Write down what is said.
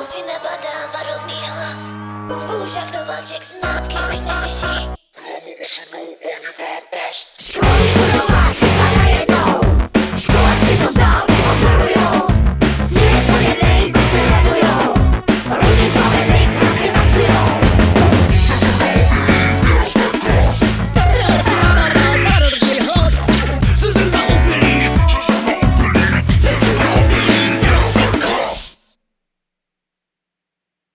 Ostří nebadá varovný hlas. Spolužák nováček známky už neřeší. Hlavu ošidnou ohnivá past